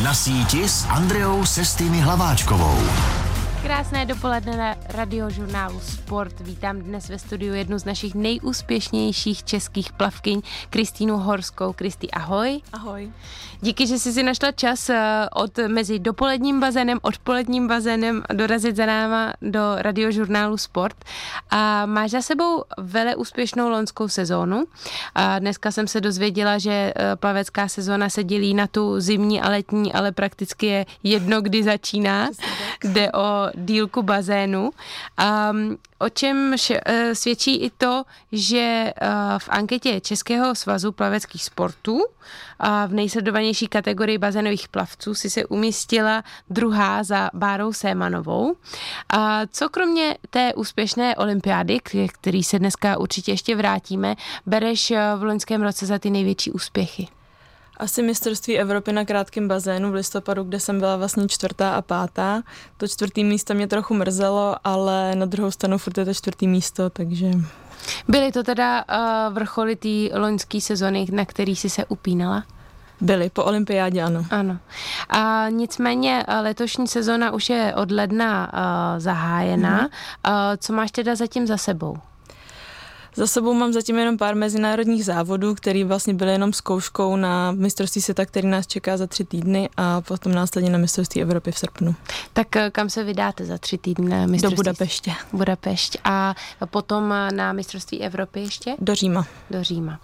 Na síti s Andreou Sestými Hlaváčkovou. Krásné dopoledne na radiožurnálu Sport. Vítám dnes ve studiu jednu z našich nejúspěšnějších českých plavkyň, Kristýnu Horskou. Kristý, ahoj. Ahoj. Díky, že jsi si našla čas eh, od mezi dopoledním bazénem, odpoledním bazénem dorazit za náma do radiožurnálu Sport. A máš za sebou vele úspěšnou loňskou sezónu. A dneska jsem se dozvěděla, že eh, plavecká sezóna se dělí na tu zimní a letní, ale prakticky je jedno, kdy začíná. Jde o dílku bazénu. A o čem eh, svědčí i to, že v anketě Českého svazu plaveckých sportů v nejsledovanější kategorii bazénových plavců si se umístila druhá za Bárou Sémanovou. A co kromě té úspěšné olympiády, který se dneska určitě ještě vrátíme, bereš eh, v loňském roce za ty největší úspěchy? Asi mistrovství Evropy na krátkém bazénu v listopadu, kde jsem byla vlastně čtvrtá a pátá. To čtvrtý místo mě trochu mrzelo, ale na druhou stranu furt je to čtvrtý místo, takže... Byly to teda uh, vrcholy té loňské sezony, na který jsi se upínala? Byly, po olympiádě ano. Ano. A nicméně eh, letošní sezona už je od ledna uh, zahájena. Mm-hmm. Uh, co máš teda zatím za sebou? Za sebou mám zatím jenom pár mezinárodních závodů, které vlastně byly jenom zkouškou na mistrovství světa, který nás čeká za tři týdny a potom následně na mistrovství Evropy v srpnu. Tak eh, kam se vydáte za tři týdny mistrovství? Do Budapeště. Budapešť. A potom eh, na mistrovství Evropy ještě? Do Říma. Do Říma.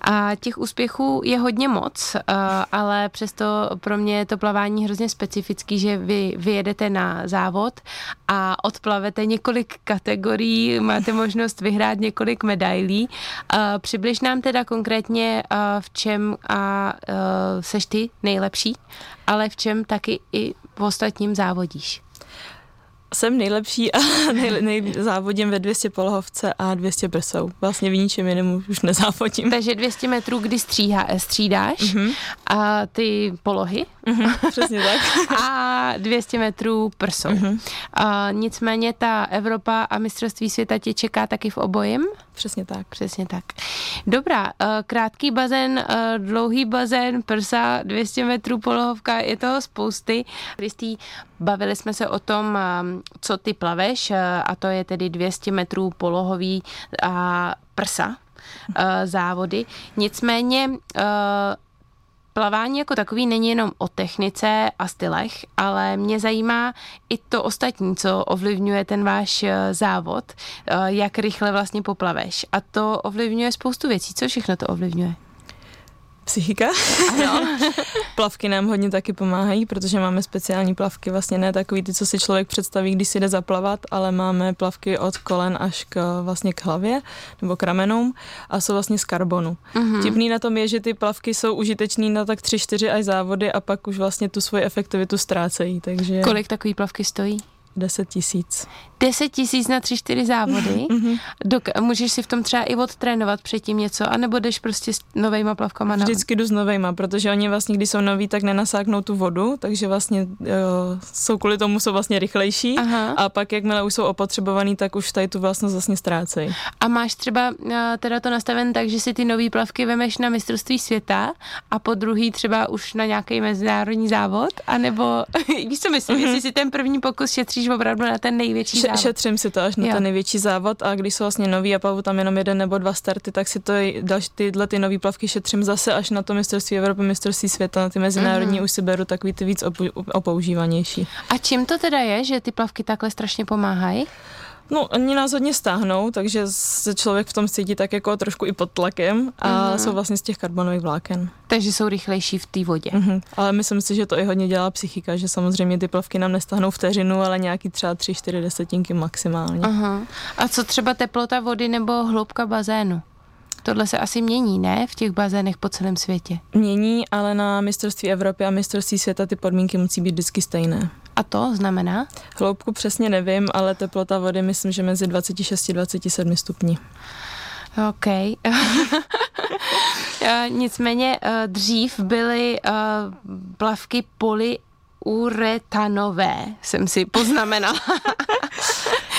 A těch úspěchů je hodně moc, eh, ale přesto pro mě je to plavání hrozně specifický, že vy vyjedete na závod a odplavete několik kategorií, máte možnost vyhrát několik medailí. Přibliž nám teda konkrétně, v čem a seš ty nejlepší, ale v čem taky i v ostatním závodíš jsem nejlepší a nej, nej, závodím ve 200 polohovce a 200 brsou. Vlastně v ničem jiném už nezávodím. Takže 200 metrů, kdy stříhá, střídáš mm-hmm. a ty polohy. Mm-hmm, přesně tak. a 200 metrů prsou. Mm-hmm. A nicméně ta Evropa a mistrovství světa tě čeká taky v obojem? Přesně tak. Přesně tak. Dobrá, eh, krátký bazén, eh, dlouhý bazén, prsa, 200 metrů polohovka, je toho spousty. Kristý, bavili jsme se o tom, eh, co ty plaveš, a to je tedy 200 metrů polohový a prsa závody. Nicméně plavání jako takový není jenom o technice a stylech, ale mě zajímá i to ostatní, co ovlivňuje ten váš eh, závod, eh, jak rychle vlastně poplaveš. A to ovlivňuje spoustu věcí. Co všechno to ovlivňuje? Psychika. Ano. plavky nám hodně taky pomáhají, protože máme speciální plavky, vlastně ne takový ty, co si člověk představí, když si jde zaplavat, ale máme plavky od kolen až k, vlastně k hlavě nebo k ramenům a jsou vlastně z karbonu. Uh-huh. Tipný na tom je, že ty plavky jsou užitečný na tak 3-4 až závody a pak už vlastně tu svoji efektivitu ztrácejí. Takže... Kolik takový plavky stojí? 10 tisíc. 10 tisíc na 3-4 závody. Mm-hmm. Dok- můžeš si v tom třeba i odtrénovat předtím něco, anebo jdeš prostě s novejma plavkama na... Vždycky jdu s novejma, protože oni vlastně, když jsou noví, tak nenasáknou tu vodu, takže vlastně jo, jsou kvůli tomu jsou vlastně rychlejší Aha. a pak jakmile už jsou opotřebovaný, tak už tady tu vlastnost vlastně ztrácejí. A máš třeba eh, teda to nastaven tak, že si ty nové plavky vemeš na mistrovství světa a po druhý třeba už na nějaký mezinárodní závod, anebo víš co myslím, mm-hmm. jestli si ten první pokus šetříš opravdu na ten největší závod. Šetřím si to až na jo. ten největší závod a když jsou vlastně nový a plavu tam jenom jeden nebo dva starty, tak si to další, tyhle ty nové plavky šetřím zase až na to mistrovství Evropy, mistrovství světa, na ty mezinárodní mm-hmm. už si beru takový ty víc opoužívanější. A čím to teda je, že ty plavky takhle strašně pomáhají? No, oni nás hodně stáhnou, takže se člověk v tom cítí tak jako trošku i pod tlakem a mm. jsou vlastně z těch karbonových vláken. Takže jsou rychlejší v té vodě. Mm-hmm. Ale myslím si, že to i hodně dělá psychika, že samozřejmě ty plavky nám nestáhnou vteřinu, ale nějaký třeba 3-4 desetinky maximálně. Aha. A co třeba teplota vody nebo hloubka bazénu? Tohle se asi mění, ne? V těch bazénech po celém světě. Mění, ale na mistrovství Evropy a mistrovství světa ty podmínky musí být vždycky stejné. A to znamená? Hloubku přesně nevím, ale teplota vody myslím, že mezi 26 a 27 stupní. OK. Nicméně eh, dřív byly eh, plavky polyuretanové, jsem si poznamenala.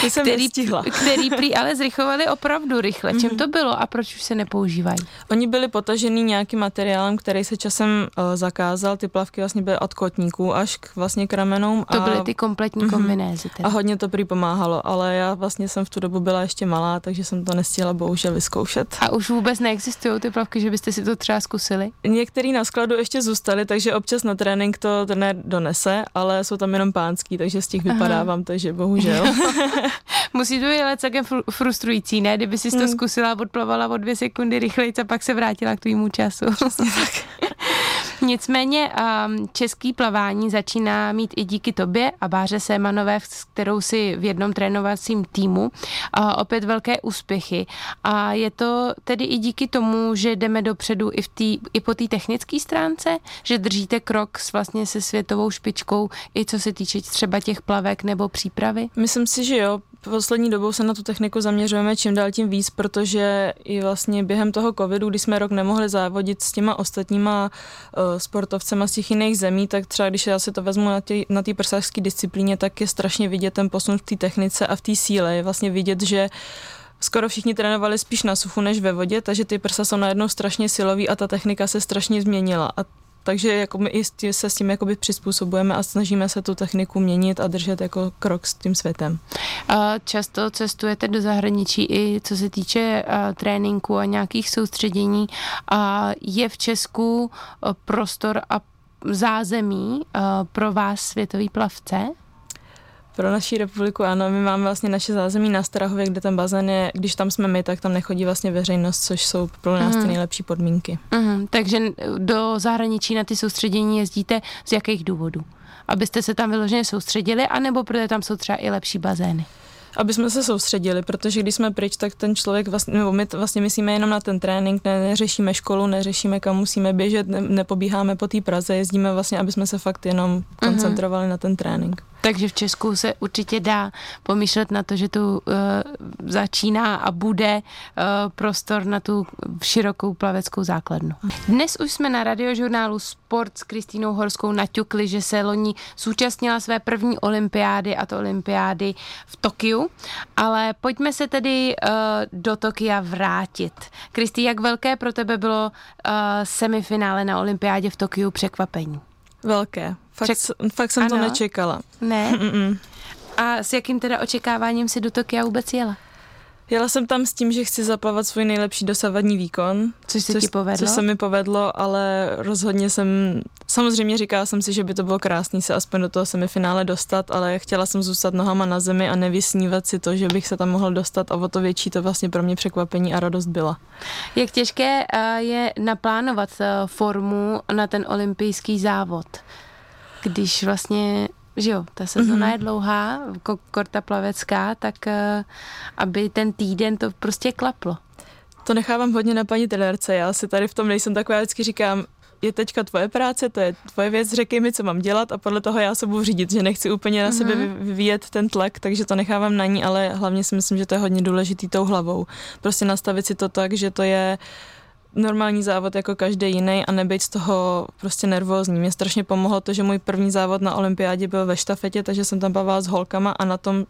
Jsem který, nestihla. který prý ale zrychlovali opravdu rychle. Čím to bylo a proč už se nepoužívají? Oni byli potažený nějakým materiálem, který se časem uh, zakázal. Ty plavky vlastně byly od kotníků až k vlastně k ramenům. To byly ty kompletní kombinézy. A hodně to prý pomáhalo, ale já vlastně jsem v tu dobu byla ještě malá, takže jsem to nestihla bohužel vyzkoušet. A už vůbec neexistují ty plavky, že byste si to třeba zkusili? Některý na skladu ještě zůstaly, takže občas na trénink to trenér donese, ale jsou tam jenom pánský, takže z těch vypadávám, takže bohužel. Musí to být ale celkem frustrující, ne? Kdyby si to hmm. zkusila, odplavala o dvě sekundy rychleji a pak se vrátila k tvýmu času. tak. Nicméně um, český plavání začíná mít i díky tobě a Báře Sémanové, s kterou si v jednom trénovacím týmu, a opět velké úspěchy. A je to tedy i díky tomu, že jdeme dopředu i, v tý, i po té technické stránce, že držíte krok s vlastně se světovou špičkou, i co se týče třeba těch plavek nebo přípravy? Myslím si, že jo, poslední dobou se na tu techniku zaměřujeme čím dál tím víc, protože i vlastně během toho covidu, kdy jsme rok nemohli závodit s těma ostatníma uh, sportovcema z těch jiných zemí, tak třeba když já si to vezmu na té na prsářské disciplíně, tak je strašně vidět ten posun v té technice a v té síle. Je vlastně vidět, že skoro všichni trénovali spíš na suchu než ve vodě, takže ty prsa jsou najednou strašně silový a ta technika se strašně změnila. A takže jako my se s tím jakoby přizpůsobujeme a snažíme se tu techniku měnit a držet jako krok s tím světem. Často cestujete do zahraničí i co se týče tréninku a nějakých soustředění. Je v Česku prostor a zázemí pro vás světový plavce? Pro naší republiku ano, my máme vlastně naše zázemí na Strahově, kde ten bazén je, když tam jsme my, tak tam nechodí vlastně veřejnost, což jsou pro nás mm. ty nejlepší podmínky. Mm, takže do zahraničí na ty soustředění jezdíte z jakých důvodů? Abyste se tam vyloženě soustředili, anebo protože tam jsou třeba i lepší bazény? aby jsme se soustředili, protože když jsme pryč, tak ten člověk vlastně, nebo my vlastně myslíme jenom na ten trénink, ne, neřešíme školu, neřešíme, kam musíme běžet, ne, nepobíháme po té Praze, jezdíme vlastně, aby jsme se fakt jenom mhm. koncentrovali uh-huh. na ten trénink. Takže v Česku se určitě dá pomýšlet na to, že tu uh, začíná a bude uh, prostor na tu širokou plaveckou základnu. Dnes už jsme na radiožurnálu Sport s Kristýnou Horskou naťukli, že se loni zúčastnila své první olympiády a to olympiády v Tokiu, ale pojďme se tedy uh, do Tokia vrátit. Kristý, jak velké pro tebe bylo uh, semifinále na olympiádě v Tokiu překvapení? Velké. Fakt, Ček... fakt jsem ano. to nečekala. Ne? Mm-mm. A s jakým teda očekáváním si do Tokia vůbec jela? Jela jsem tam s tím, že chci zaplavat svůj nejlepší dosavadní výkon. Což se což, ti povedlo? Což se mi povedlo, ale rozhodně jsem, samozřejmě říkala jsem si, že by to bylo krásný se aspoň do toho semifinále dostat, ale chtěla jsem zůstat nohama na zemi a nevysnívat si to, že bych se tam mohl dostat a o to větší to vlastně pro mě překvapení a radost byla. Jak těžké eh, je naplánovat eh, formu na ten olympijský závod? Když vlastně že jo, ta sezona mm-hmm. je dlouhá, korta plavecká, tak uh, aby ten týden to prostě klaplo. To nechávám hodně na paní trenérce, já si tady v tom nejsem taková, vždycky říkám, je teďka tvoje práce, to je tvoje věc, řekej mi, co mám dělat a podle toho já se budu řídit, že nechci úplně na mm-hmm. sebe mhm. vyvíjet ten tlak, takže to nechávám na ní, ale hlavně si myslím, že to je hodně důležitý tou hlavou. Prostě nastavit si to tak, že to je normální závod jako každý jiný a nebyt z toho prostě nervózní. Mě strašně pomohlo to, že můj první závod na olympiádě byl ve štafetě, takže jsem tam bavila s holkama a na tom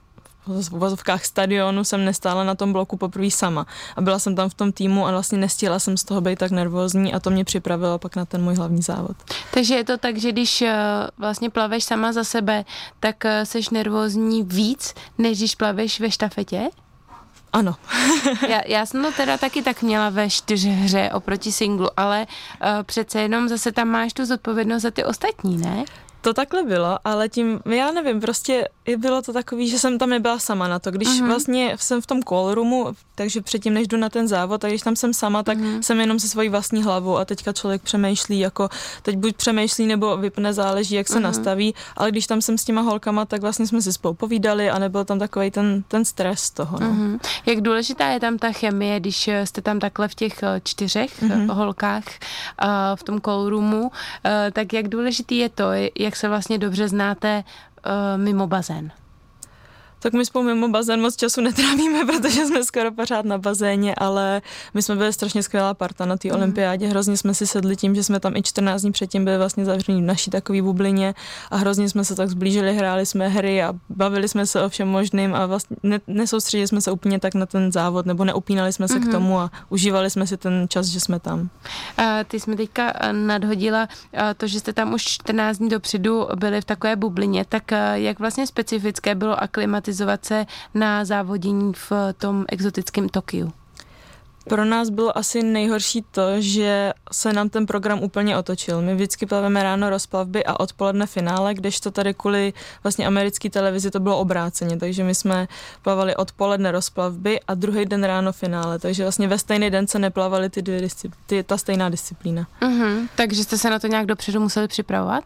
v uvozovkách stadionu jsem nestála na tom bloku poprvé sama. A byla jsem tam v tom týmu a vlastně nestihla jsem z toho být tak nervózní a to mě připravilo pak na ten můj hlavní závod. Takže je to tak, že když eh, vlastně plaveš sama za sebe, tak eh, seš nervózní víc, než když plaveš ve štafetě? Ano. já, já jsem to teda taky tak měla ve čtyřhře oproti singlu, ale uh, přece jenom zase tam máš tu zodpovědnost za ty ostatní, ne? To takhle bylo, ale tím, já nevím, prostě bylo to takový, že jsem tam nebyla sama na to. Když uh-huh. vlastně jsem v tom callroomu, takže předtím, než jdu na ten závod, tak když tam jsem sama, tak uh-huh. jsem jenom se svojí vlastní hlavou a teďka člověk přemýšlí, jako teď buď přemýšlí nebo vypne, záleží, jak se uh-huh. nastaví, ale když tam jsem s těma holkama, tak vlastně jsme si spolu povídali a nebyl tam takový ten, ten stres toho. No. Uh-huh. Jak důležitá je tam ta chemie, když jste tam takhle v těch eh, čtyřech uh-huh. holkách uh, v tom callroomu, uh, tak jak důležitý je to, jak se vlastně dobře znáte uh, mimo bazén? Tak my spolu mimo bazén moc času netrávíme, protože jsme skoro pořád na bazéně, ale my jsme byli strašně skvělá parta na té mm. olympiádě. Hrozně jsme si sedli tím, že jsme tam i 14 dní předtím byli vlastně zavření v naší takové bublině a hrozně jsme se tak zblížili, hráli jsme hry a bavili jsme se o všem možným a vlastně ne, nesoustředili jsme se úplně tak na ten závod nebo neupínali jsme se mm. k mhm. tomu a užívali jsme si ten čas, že jsme tam. A ty jsme teďka nadhodila to, že jste tam už 14 dní dopředu byli v takové bublině, tak jak vlastně specifické bylo aklimatizovat aklimatizovat se na závodění v tom exotickém Tokiu? Pro nás bylo asi nejhorší to, že se nám ten program úplně otočil. My vždycky plaveme ráno rozplavby a odpoledne finále, kdežto tady kvůli vlastně americké televizi to bylo obráceně, takže my jsme plavali odpoledne rozplavby a druhý den ráno finále, takže vlastně ve stejný den se neplavali ty dvě discipl- ty, ta stejná disciplína. Uh-huh. Takže jste se na to nějak dopředu museli připravovat?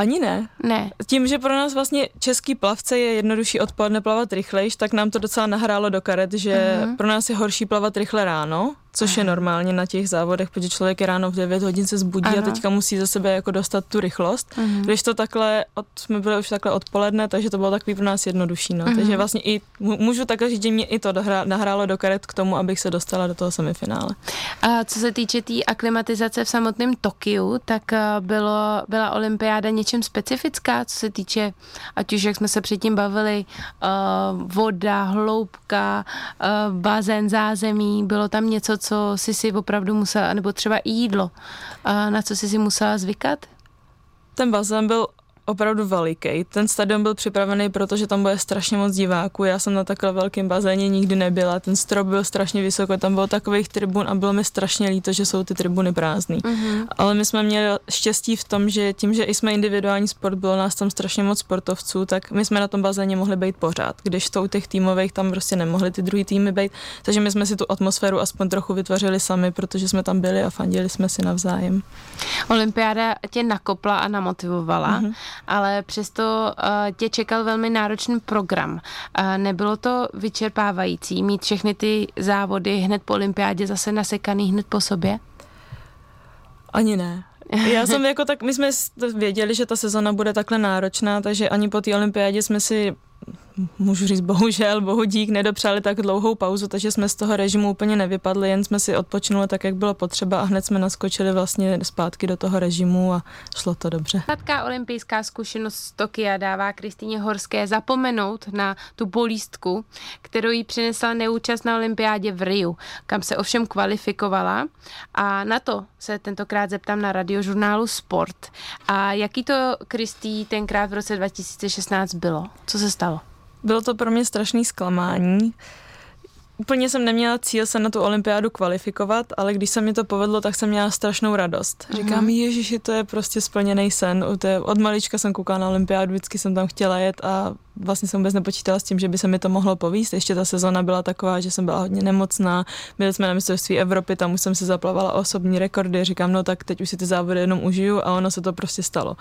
Ani ne. Ne. Tím, že pro nás vlastně český plavce je jednodušší odpoledne plavat rychlejš, tak nám to docela nahrálo do karet, že uh-huh. pro nás je horší plavat rychle ráno, což je normálně na těch závodech, protože člověk je ráno v 9 hodin se zbudí Aha. a teďka musí za sebe jako dostat tu rychlost. Uh-huh. Když to takhle, od, jsme byli už takhle odpoledne, takže to bylo takový pro nás jednodušší. No. Uh-huh. Takže vlastně i, můžu takhle říct, že mě i to dohrá, nahrálo do karet k tomu, abych se dostala do toho semifinále. A co se týče té tý aklimatizace v samotném Tokiu, tak eh, bylo, byla olympiáda něčím specifická, co se týče, ať už jak jsme se předtím bavili, uh, voda, hloubka, uh, bazén, zázemí, bylo tam něco, co jsi si opravdu musela, nebo třeba i jídlo, a na co jsi si musela zvykat? Ten bazén byl opravdu veliký. Ten stadion byl připravený, protože tam bude strašně moc diváků. Já jsem na takhle velkém bazéně nikdy nebyla. Ten strop byl strašně vysoko, tam bylo takových tribun a bylo mi strašně líto, že jsou ty tribuny prázdné. Uh-huh. Ale my jsme měli štěstí v tom, že tím, že jsme individuální sport, bylo nás tam strašně moc sportovců, tak my jsme na tom bazéně mohli být pořád. Když to u těch týmových tam prostě nemohli ty druhý týmy být. Takže my jsme si tu atmosféru aspoň trochu vytvořili sami, protože jsme tam byli a fandili jsme si navzájem. Olympiáda tě nakopla a namotivovala. Uh-huh ale přesto uh, tě čekal velmi náročný program. Uh, nebylo to vyčerpávající mít všechny ty závody hned po olympiádě zase nasekaný hned po sobě? Ani ne. Já jsem jako tak, my jsme věděli, že ta sezona bude takhle náročná, takže ani po té olympiádě jsme si můžu říct bohužel, bohu dík, nedopřáli tak dlouhou pauzu, takže jsme z toho režimu úplně nevypadli, jen jsme si odpočinuli tak, jak bylo potřeba a hned jsme naskočili vlastně zpátky do toho režimu a šlo to dobře. Kratká olympijská zkušenost z Tokia dává Kristýně Horské zapomenout na tu bolístku, kterou jí přinesla neúčast na olympiádě v Riu, kam se ovšem kvalifikovala a na to se tentokrát zeptám na radiožurnálu Sport. A jaký to Kristý tenkrát v roce 2016 bylo? Co se stalo? Bylo to pro mě strašný zklamání. Úplně jsem neměla cíl se na tu olympiádu kvalifikovat, ale když se mi to povedlo, tak jsem měla strašnou radost. Uh-huh. Říkám, ježiši, to je prostě splněný sen. Od malička jsem koukala na olympiádu, vždycky jsem tam chtěla jet a vlastně jsem vůbec nepočítala s tím, že by se mi to mohlo povíst. Ještě ta sezona byla taková, že jsem byla hodně nemocná, byli jsme na mistrovství Evropy, tam už jsem si zaplavala osobní rekordy, říkám, no tak teď už si ty závody jenom užiju a ono se to prostě stalo.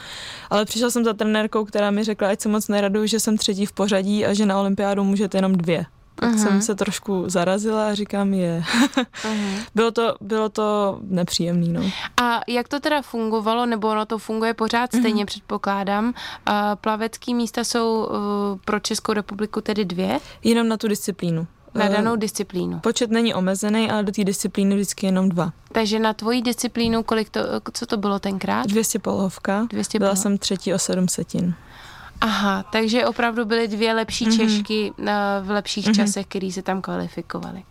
Ale přišla jsem za trenérkou, která mi řekla, ať se moc neradu, že jsem třetí v pořadí a že na olympiádu můžete jenom dvě tak uh-huh. jsem se trošku zarazila a říkám je. uh-huh. bylo, to, bylo to nepříjemný. No. A jak to teda fungovalo, nebo ono to funguje pořád uh-huh. stejně, předpokládám. Uh, plavecký místa jsou uh, pro Českou republiku tedy dvě? Jenom na tu disciplínu. Na eh, danou disciplínu. Počet není omezený, ale do té disciplíny vždycky jenom dva. Takže na tvoji disciplínu, kolik to, co to bylo tenkrát? 200 polovka. 200 Byla jsem třetí o sedm setin. Aha, takže opravdu byly dvě lepší mm-hmm. Češky uh, v lepších mm-hmm. časech, které se tam kvalifikovaly.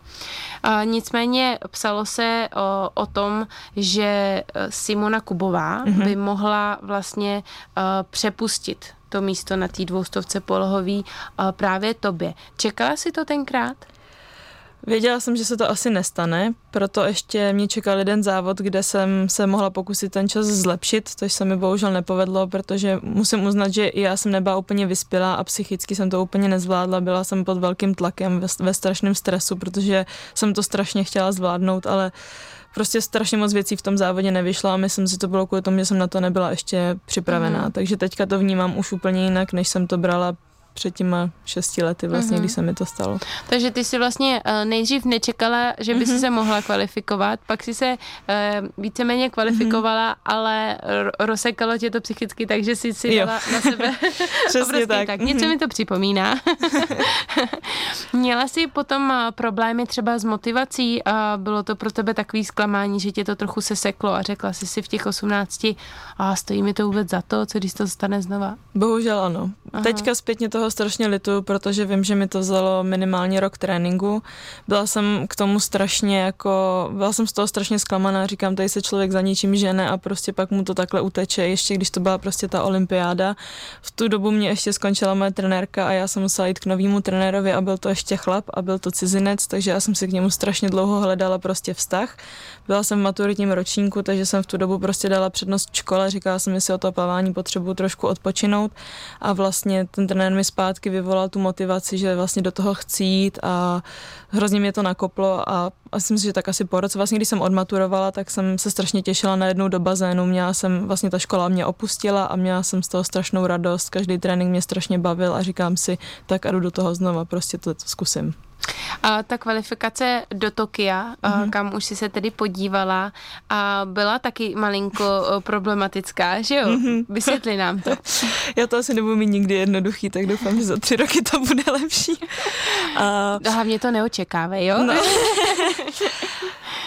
Uh, nicméně psalo se o, o tom, že eh, Simona Kubová mm-hmm. by mohla vlastně uh, přepustit to místo na té dvoustovce polohový uh, právě tobě. Čekala si to tenkrát? Věděla jsem, že se to asi nestane, proto ještě mě čekal jeden závod, kde jsem se mohla pokusit ten čas zlepšit, což se mi bohužel nepovedlo, protože musím uznat, že já jsem nebyla úplně vyspělá a psychicky jsem to úplně nezvládla. Byla jsem pod velkým tlakem, ve, ve strašném stresu, protože jsem to strašně chtěla zvládnout, ale prostě strašně moc věcí v tom závodě nevyšlo a myslím si, to bylo kvůli tomu, že jsem na to nebyla ještě připravená. Mm. Takže teďka to vnímám už úplně jinak, než jsem to brala před těma šesti lety vlastně, mm-hmm. když se mi to stalo. Takže ty si vlastně uh, nejdřív nečekala, že by mm-hmm. si mhm. se mohla kvalifikovat, pak si se uh, víceméně kvalifikovala, mm-hmm. ale rozsekalo tě to psychicky, takže si si jo. dala na sebe Přesně tak. tak. Něco mm-hmm. mi to připomíná. Měla jsi potom uh, problémy třeba s motivací a bylo to pro tebe takový zklamání, že tě to trochu seseklo a řekla jsi si v těch 18 a stojí mi to vůbec za to, co když to stane znova? Bohužel ano. Aha. Teďka zpětně toho strašně litu, protože vím, že mi to vzalo minimálně rok tréninku. Byla jsem k tomu strašně jako, byla jsem z toho strašně zklamaná, říkám, tady se člověk za ničím žene a prostě pak mu to takhle uteče, ještě když to byla prostě ta olympiáda. V tu dobu mě ještě skončila moje trenérka a já jsem musela jít k novému trenérovi a byl to ještě chlap a byl to cizinec, takže já jsem si k němu strašně dlouho hledala prostě vztah. Byla jsem v maturitním ročníku, takže jsem v tu dobu prostě dala přednost škole, říkala jsem, si o to plavání potřebuji trošku odpočinout a vlastně ten trenér mi zpátky vyvolal tu motivaci, že vlastně do toho chci jít a hrozně mě to nakoplo a, myslím si, že tak asi po roce, vlastně když jsem odmaturovala, tak jsem se strašně těšila na jednou do bazénu, měla jsem, vlastně ta škola mě opustila a měla jsem z toho strašnou radost, každý trénink mě strašně bavil a říkám si, tak a jdu do toho znova, prostě to zkusím. A ta kvalifikace do Tokia, mm-hmm. kam už si se tedy podívala, a byla taky malinko problematická, že jo? Mm-hmm. Vysvětli nám to. Já to asi nebudu mít nikdy jednoduchý, tak doufám, že za tři roky to bude lepší. A... No, hlavně to neočekávej, jo? No.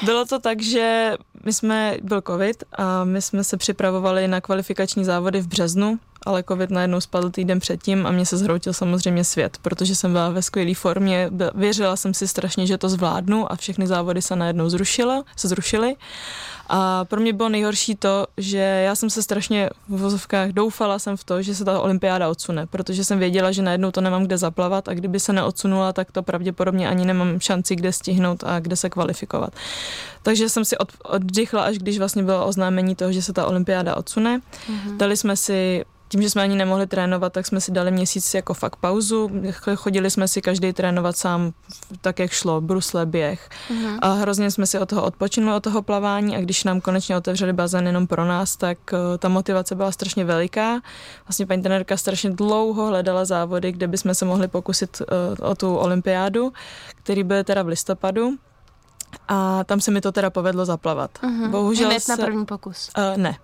Bylo to tak, že my jsme, byl covid a my jsme se připravovali na kvalifikační závody v březnu ale covid najednou spadl týden předtím a mě se zhroutil samozřejmě svět, protože jsem byla ve skvělé formě, věřila jsem si strašně, že to zvládnu a všechny závody se najednou zrušila, se zrušily. A pro mě bylo nejhorší to, že já jsem se strašně v vozovkách doufala jsem v to, že se ta olympiáda odsune, protože jsem věděla, že najednou to nemám kde zaplavat a kdyby se neodsunula, tak to pravděpodobně ani nemám šanci kde stihnout a kde se kvalifikovat. Takže jsem si od, oddychla, až když vlastně bylo oznámení toho, že se ta olympiáda odsune. Mm-hmm. Dali jsme si tím, že jsme ani nemohli trénovat, tak jsme si dali měsíc jako fakt pauzu. Chodili jsme si každý trénovat sám, tak jak šlo, brusle, běh. Uh-huh. A hrozně jsme si od toho odpočinuli, od toho plavání a když nám konečně otevřeli bazén jenom pro nás, tak uh, ta motivace byla strašně veliká. Vlastně paní trenérka strašně dlouho hledala závody, kde bychom se mohli pokusit uh, o tu olympiádu, který byl teda v listopadu. A tam se mi to teda povedlo zaplavat. Uh-huh. Bohužel Hned se... na první pokus. Uh, ne.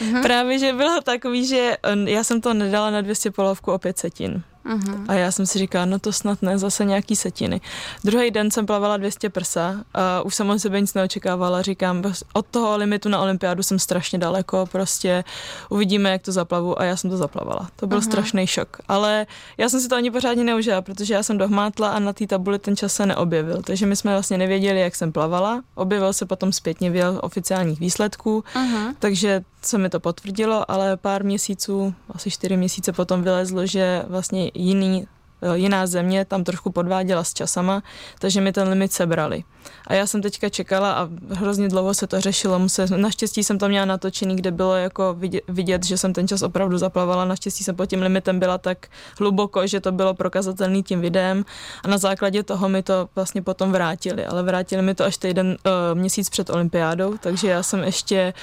Uh-huh. Právě, že bylo takový, že já jsem to nedala na 200 polovku o 5 setin. Uh-huh. A já jsem si říkala, no to snad ne, zase nějaký setiny. Druhý den jsem plavala 200 prsa a už jsem od sebe nic neočekávala. Říkám, od toho limitu na olympiádu jsem strašně daleko, prostě uvidíme, jak to zaplavu a já jsem to zaplavala. To byl uh-huh. strašný šok. Ale já jsem si to ani pořádně neužila, protože já jsem dohmátla a na té tabuli ten čas se neobjevil. Takže my jsme vlastně nevěděli, jak jsem plavala. Objevil se potom zpětně v oficiálních výsledků, uh-huh. takže se mi to potvrdilo, ale pár měsíců, asi čtyři měsíce potom vylezlo, že vlastně jiný eh, jiná země tam trošku podváděla s časama, takže mi ten limit sebrali. A já jsem teďka čekala a hrozně dlouho se to řešilo. Musel, naštěstí jsem to měla natočený, kde bylo jako vidět, vidět, že jsem ten čas opravdu zaplavala. Naštěstí jsem pod tím limitem byla tak hluboko, že to bylo prokazatelný tím videem a na základě toho mi to vlastně potom vrátili. Ale vrátili mi to až týden, uh, měsíc před olympiádou, takže já jsem ještě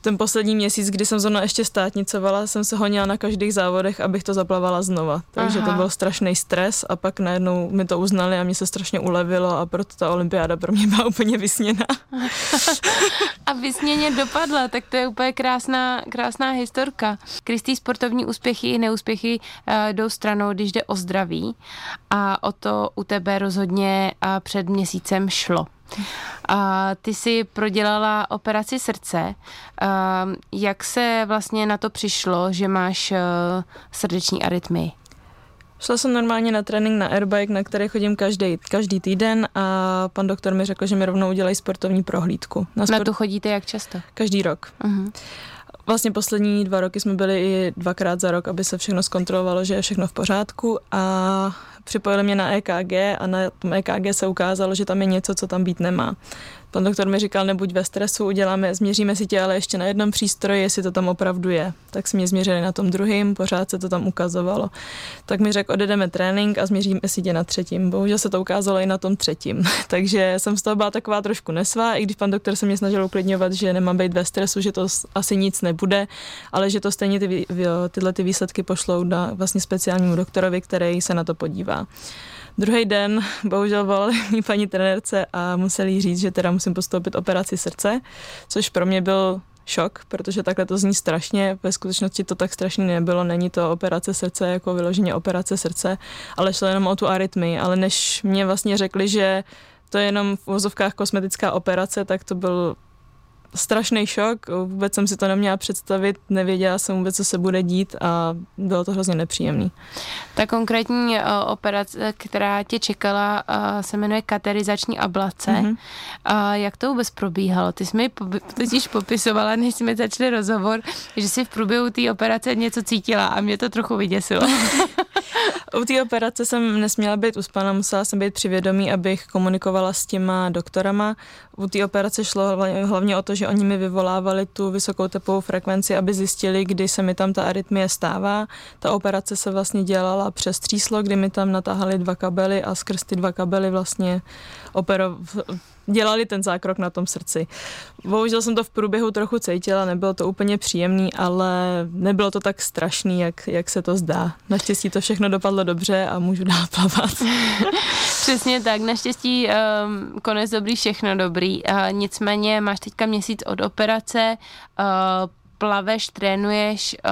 ten poslední měsíc, kdy jsem zrovna ještě státnicovala, jsem se honila na každých závodech, abych to zaplavala znova. Takže Aha. to byl strašný stres a pak najednou mi to uznali a mě se strašně ulevilo a proto ta olympiáda pro mě byla úplně vysněná. a vysněně dopadla, tak to je úplně krásná, krásná historka. Kristý sportovní úspěchy i neúspěchy uh, jdou stranou, když jde o zdraví a o to u tebe rozhodně uh, před měsícem šlo. A ty si prodělala operaci srdce. A jak se vlastně na to přišlo, že máš eh, srdeční arytmy? Šla jsem normálně na trénink na airbike, na který chodím každý, každý týden a pan doktor mi řekl, že mi rovnou udělají sportovní prohlídku. Na, sport... na to chodíte jak často? Každý rok. Uh-huh. Vlastně poslední dva roky jsme byli i dvakrát za rok, aby se všechno zkontrolovalo, že je všechno v pořádku a připojili mě na EKG a na tom EKG se ukázalo, že tam je něco, co tam být nemá. Pan doktor mi říkal, nebuď ve stresu, uděláme, změříme si tě ale ještě na jednom přístroji, jestli to tam opravdu je. Tak mě změřili na tom druhém, pořád se to tam ukazovalo. Tak mi řekl, odjedeme trénink a změříme si tě na třetím. Bohužel se to ukázalo i na tom třetím. Takže jsem z toho byla taková trošku nesvá, i když pan doktor se mě snažil uklidňovat, že nemám být ve stresu, že to asi nic nebude, ale že to stejně ty, tyhle ty výsledky pošlou na vlastně speciálnímu doktorovi, který se na to podívá. Druhý den bohužel volali mi paní trenérce a museli říct, že teda musím postoupit operaci srdce, což pro mě byl šok, protože takhle to zní strašně. Ve skutečnosti to tak strašně nebylo. Není to operace srdce jako vyloženě operace srdce, ale šlo jenom o tu arytmii. Ale než mě vlastně řekli, že to je jenom v vozovkách kosmetická operace, tak to byl strašný šok, vůbec jsem si to neměla představit, nevěděla jsem vůbec, co se bude dít a bylo to hrozně nepříjemný. Ta konkrétní uh, operace, která tě čekala, uh, se jmenuje katerizační ablace. Mm-hmm. Uh, jak to vůbec probíhalo? Ty jsi mi totiž popisovala, než jsme začali rozhovor, že jsi v průběhu té operace něco cítila a mě to trochu vyděsilo. U té operace jsem nesměla být uspaná, musela jsem být přivědomí, abych komunikovala s těma doktorama. U té operace šlo hlavně o to, že oni mi vyvolávali tu vysokou tepovou frekvenci, aby zjistili, kdy se mi tam ta arytmie stává. Ta operace se vlastně dělala přes tříslo, kdy mi tam natáhali dva kabely a skrz ty dva kabely vlastně opero, dělali ten zákrok na tom srdci. Bohužel jsem to v průběhu trochu cítila, nebylo to úplně příjemný, ale nebylo to tak strašný, jak, jak se to zdá. Naštěstí to všechno dopadlo dobře a můžu dál plavat. Přesně tak, naštěstí um, konec dobrý, všechno dobrý. Uh, nicméně máš teďka měsíc od operace, uh, plaveš, trénuješ, uh,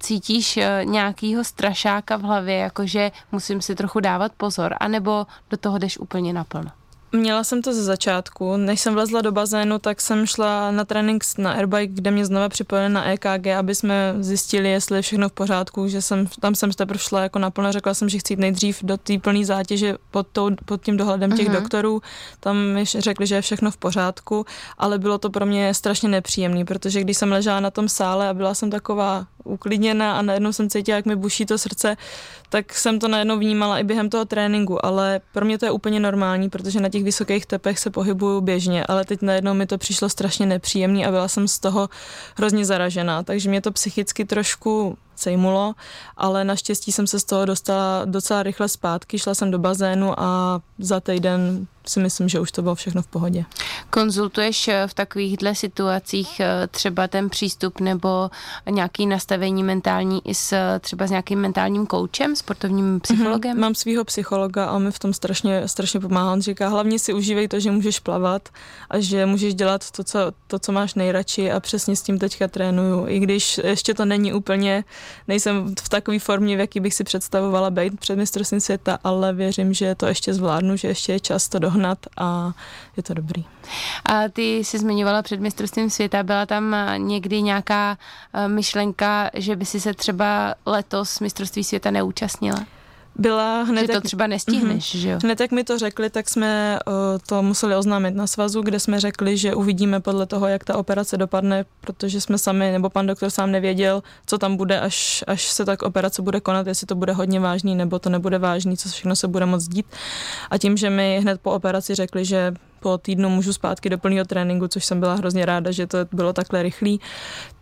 cítíš uh, nějakýho strašáka v hlavě, jakože musím si trochu dávat pozor, anebo do toho jdeš úplně naplno? Měla jsem to ze začátku. Než jsem vlezla do bazénu, tak jsem šla na trénink na airbike, kde mě znova připojili na EKG, aby jsme zjistili, jestli je všechno v pořádku, že jsem, tam jsem teprve šla jako naplno, řekla jsem, že chci jít nejdřív do té plné zátěže pod, tou, pod tím dohledem těch uh-huh. doktorů. Tam mi řekli, že je všechno v pořádku, ale bylo to pro mě strašně nepříjemné, protože když jsem ležela na tom sále a byla jsem taková uklidněna a najednou jsem cítila, jak mi buší to srdce, tak jsem to najednou vnímala i během toho tréninku, ale pro mě to je úplně normální, protože na těch vysokých tepech se pohybuju běžně, ale teď najednou mi to přišlo strašně nepříjemný a byla jsem z toho hrozně zaražená, takže mě to psychicky trošku sejmulo, ale naštěstí jsem se z toho dostala docela rychle zpátky, šla jsem do bazénu a za týden si myslím, že už to bylo všechno v pohodě. Konzultuješ eh, v takovýchhle situacích eh, třeba ten přístup nebo nějaký nastavení mentální i s třeba s nějakým mentálním koučem, sportovním mhm. psychologem? Mm-hmm. Mám svého psychologa a on mi v tom strašně, strašně pomáhá. On říká, hlavně si užívej to, že můžeš plavat a že můžeš dělat to, co, to, co máš nejradši a přesně s tím teďka trénuju. I když ještě to není úplně, nejsem v takové formě, v jaký bych si představovala být před mistrovstvím světa, ale věřím, že to ještě zvládnu, že ještě je čas to dohnat a je to dobrý. A ty jsi zmiňovala před mistrovstvím světa, byla tam někdy nějaká eh, myšlenka, že by si se třeba letos mistrovství světa neúčastnila? Byla hned... Že to jak, třeba nestihneš, mm-hmm. že jo? Hned jak mi to řekli, tak jsme uh, to museli oznámit na svazu, kde jsme řekli, že uvidíme podle toho, jak ta operace dopadne, protože jsme sami, nebo pan doktor sám nevěděl, co tam bude, až, až se tak operace bude konat, jestli to bude hodně vážný, nebo to nebude vážný, co všechno se bude moc dít. A tím, že mi hned po operaci řekli, že po týdnu můžu zpátky do plného tréninku, což jsem byla hrozně ráda, že to bylo takhle rychlý,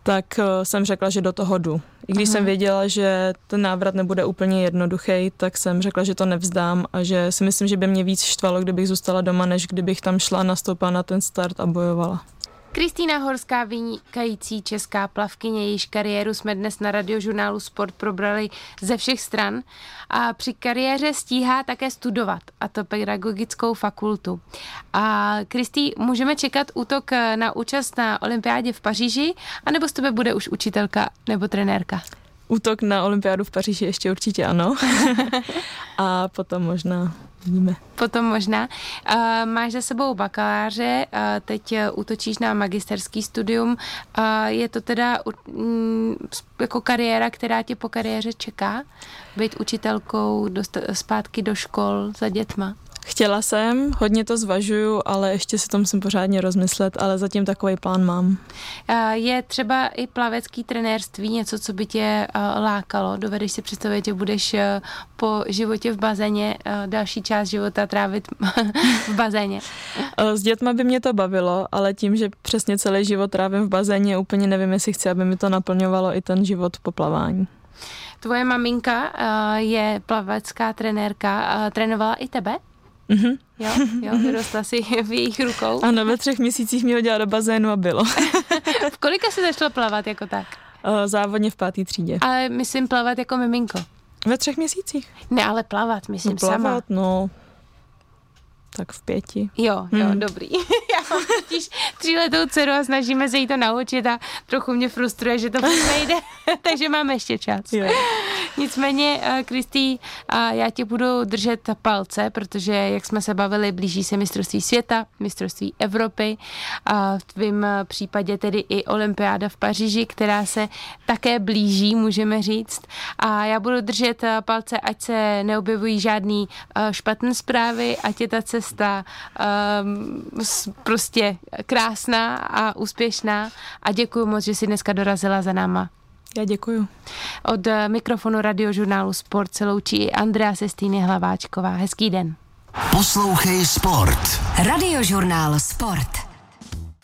tak eh, jsem řekla, že do toho jdu. I když Aha. jsem věděla, že ten návrat nebude úplně jednoduchý, tak jsem řekla, že to nevzdám a že si myslím, že by mě víc štvalo, kdybych zůstala doma, než kdybych tam šla, nastoupila na ten start a bojovala. Kristýna Horská, vynikající česká plavkyně, jejíž kariéru jsme dnes na radiožurnálu Sport probrali ze všech stran a při kariéře stíhá také studovat, a to pedagogickou fakultu. A Kristý, můžeme čekat útok na účast na olympiádě v Paříži, anebo z tebe bude už učitelka nebo trenérka? Útok na olympiádu v Paříži ještě určitě ano. a potom možná Vidíme. Potom možná. Uh, máš za sebou bakaláře, uh, teď útočíš na magisterský studium. Uh, je to teda um, jako kariéra, která tě po kariéře čeká? Být učitelkou, dost, zpátky do škol za dětma? Chtěla jsem, hodně to zvažuju, ale ještě si to musím pořádně rozmyslet, ale zatím takový plán mám. Je třeba i plavecký trenérství něco, co by tě lákalo? Dovedeš si představit, že budeš po životě v bazéně další část života trávit v bazéně? S dětma by mě to bavilo, ale tím, že přesně celý život trávím v bazéně, úplně nevím, jestli chci, aby mi to naplňovalo i ten život po plavání. Tvoje maminka je plavecká trenérka, trénovala i tebe? Mm-hmm. Jo, jo, vyrostla si v jejich rukou. Ano, ve třech měsících mě hodila do bazénu a bylo. v kolika jsi začala plavat jako tak? Závodně v pátý třídě. Ale myslím plavat jako miminko. Ve třech měsících. Ne, ale plavat, myslím no, plavat, sama. no, tak v pěti. Jo, jo, hmm. dobrý. Já mám totiž tříletou dceru a snažíme se jí to naučit a trochu mě frustruje, že to nejde, takže máme ještě čas. Jo. Nicméně, eh, Kristý, já ti budu držet palce, protože, jak jsme se bavili, blíží se mistrovství světa, mistrovství Evropy a v tvém případě tedy i olympiáda v Paříži, která se také blíží, můžeme říct. A já budu držet eh, palce, ať se neobjevují žádný eh, špatné zprávy, ať je ta cesta um, prostě krásná a úspěšná a děkuji moc, že jsi dneska dorazila za náma. Já děkuju. Od mikrofonu radiožurnálu Sport se loučí Andrea Sestýny Hlaváčková. Hezký den. Poslouchej Sport. Radiožurnál Sport.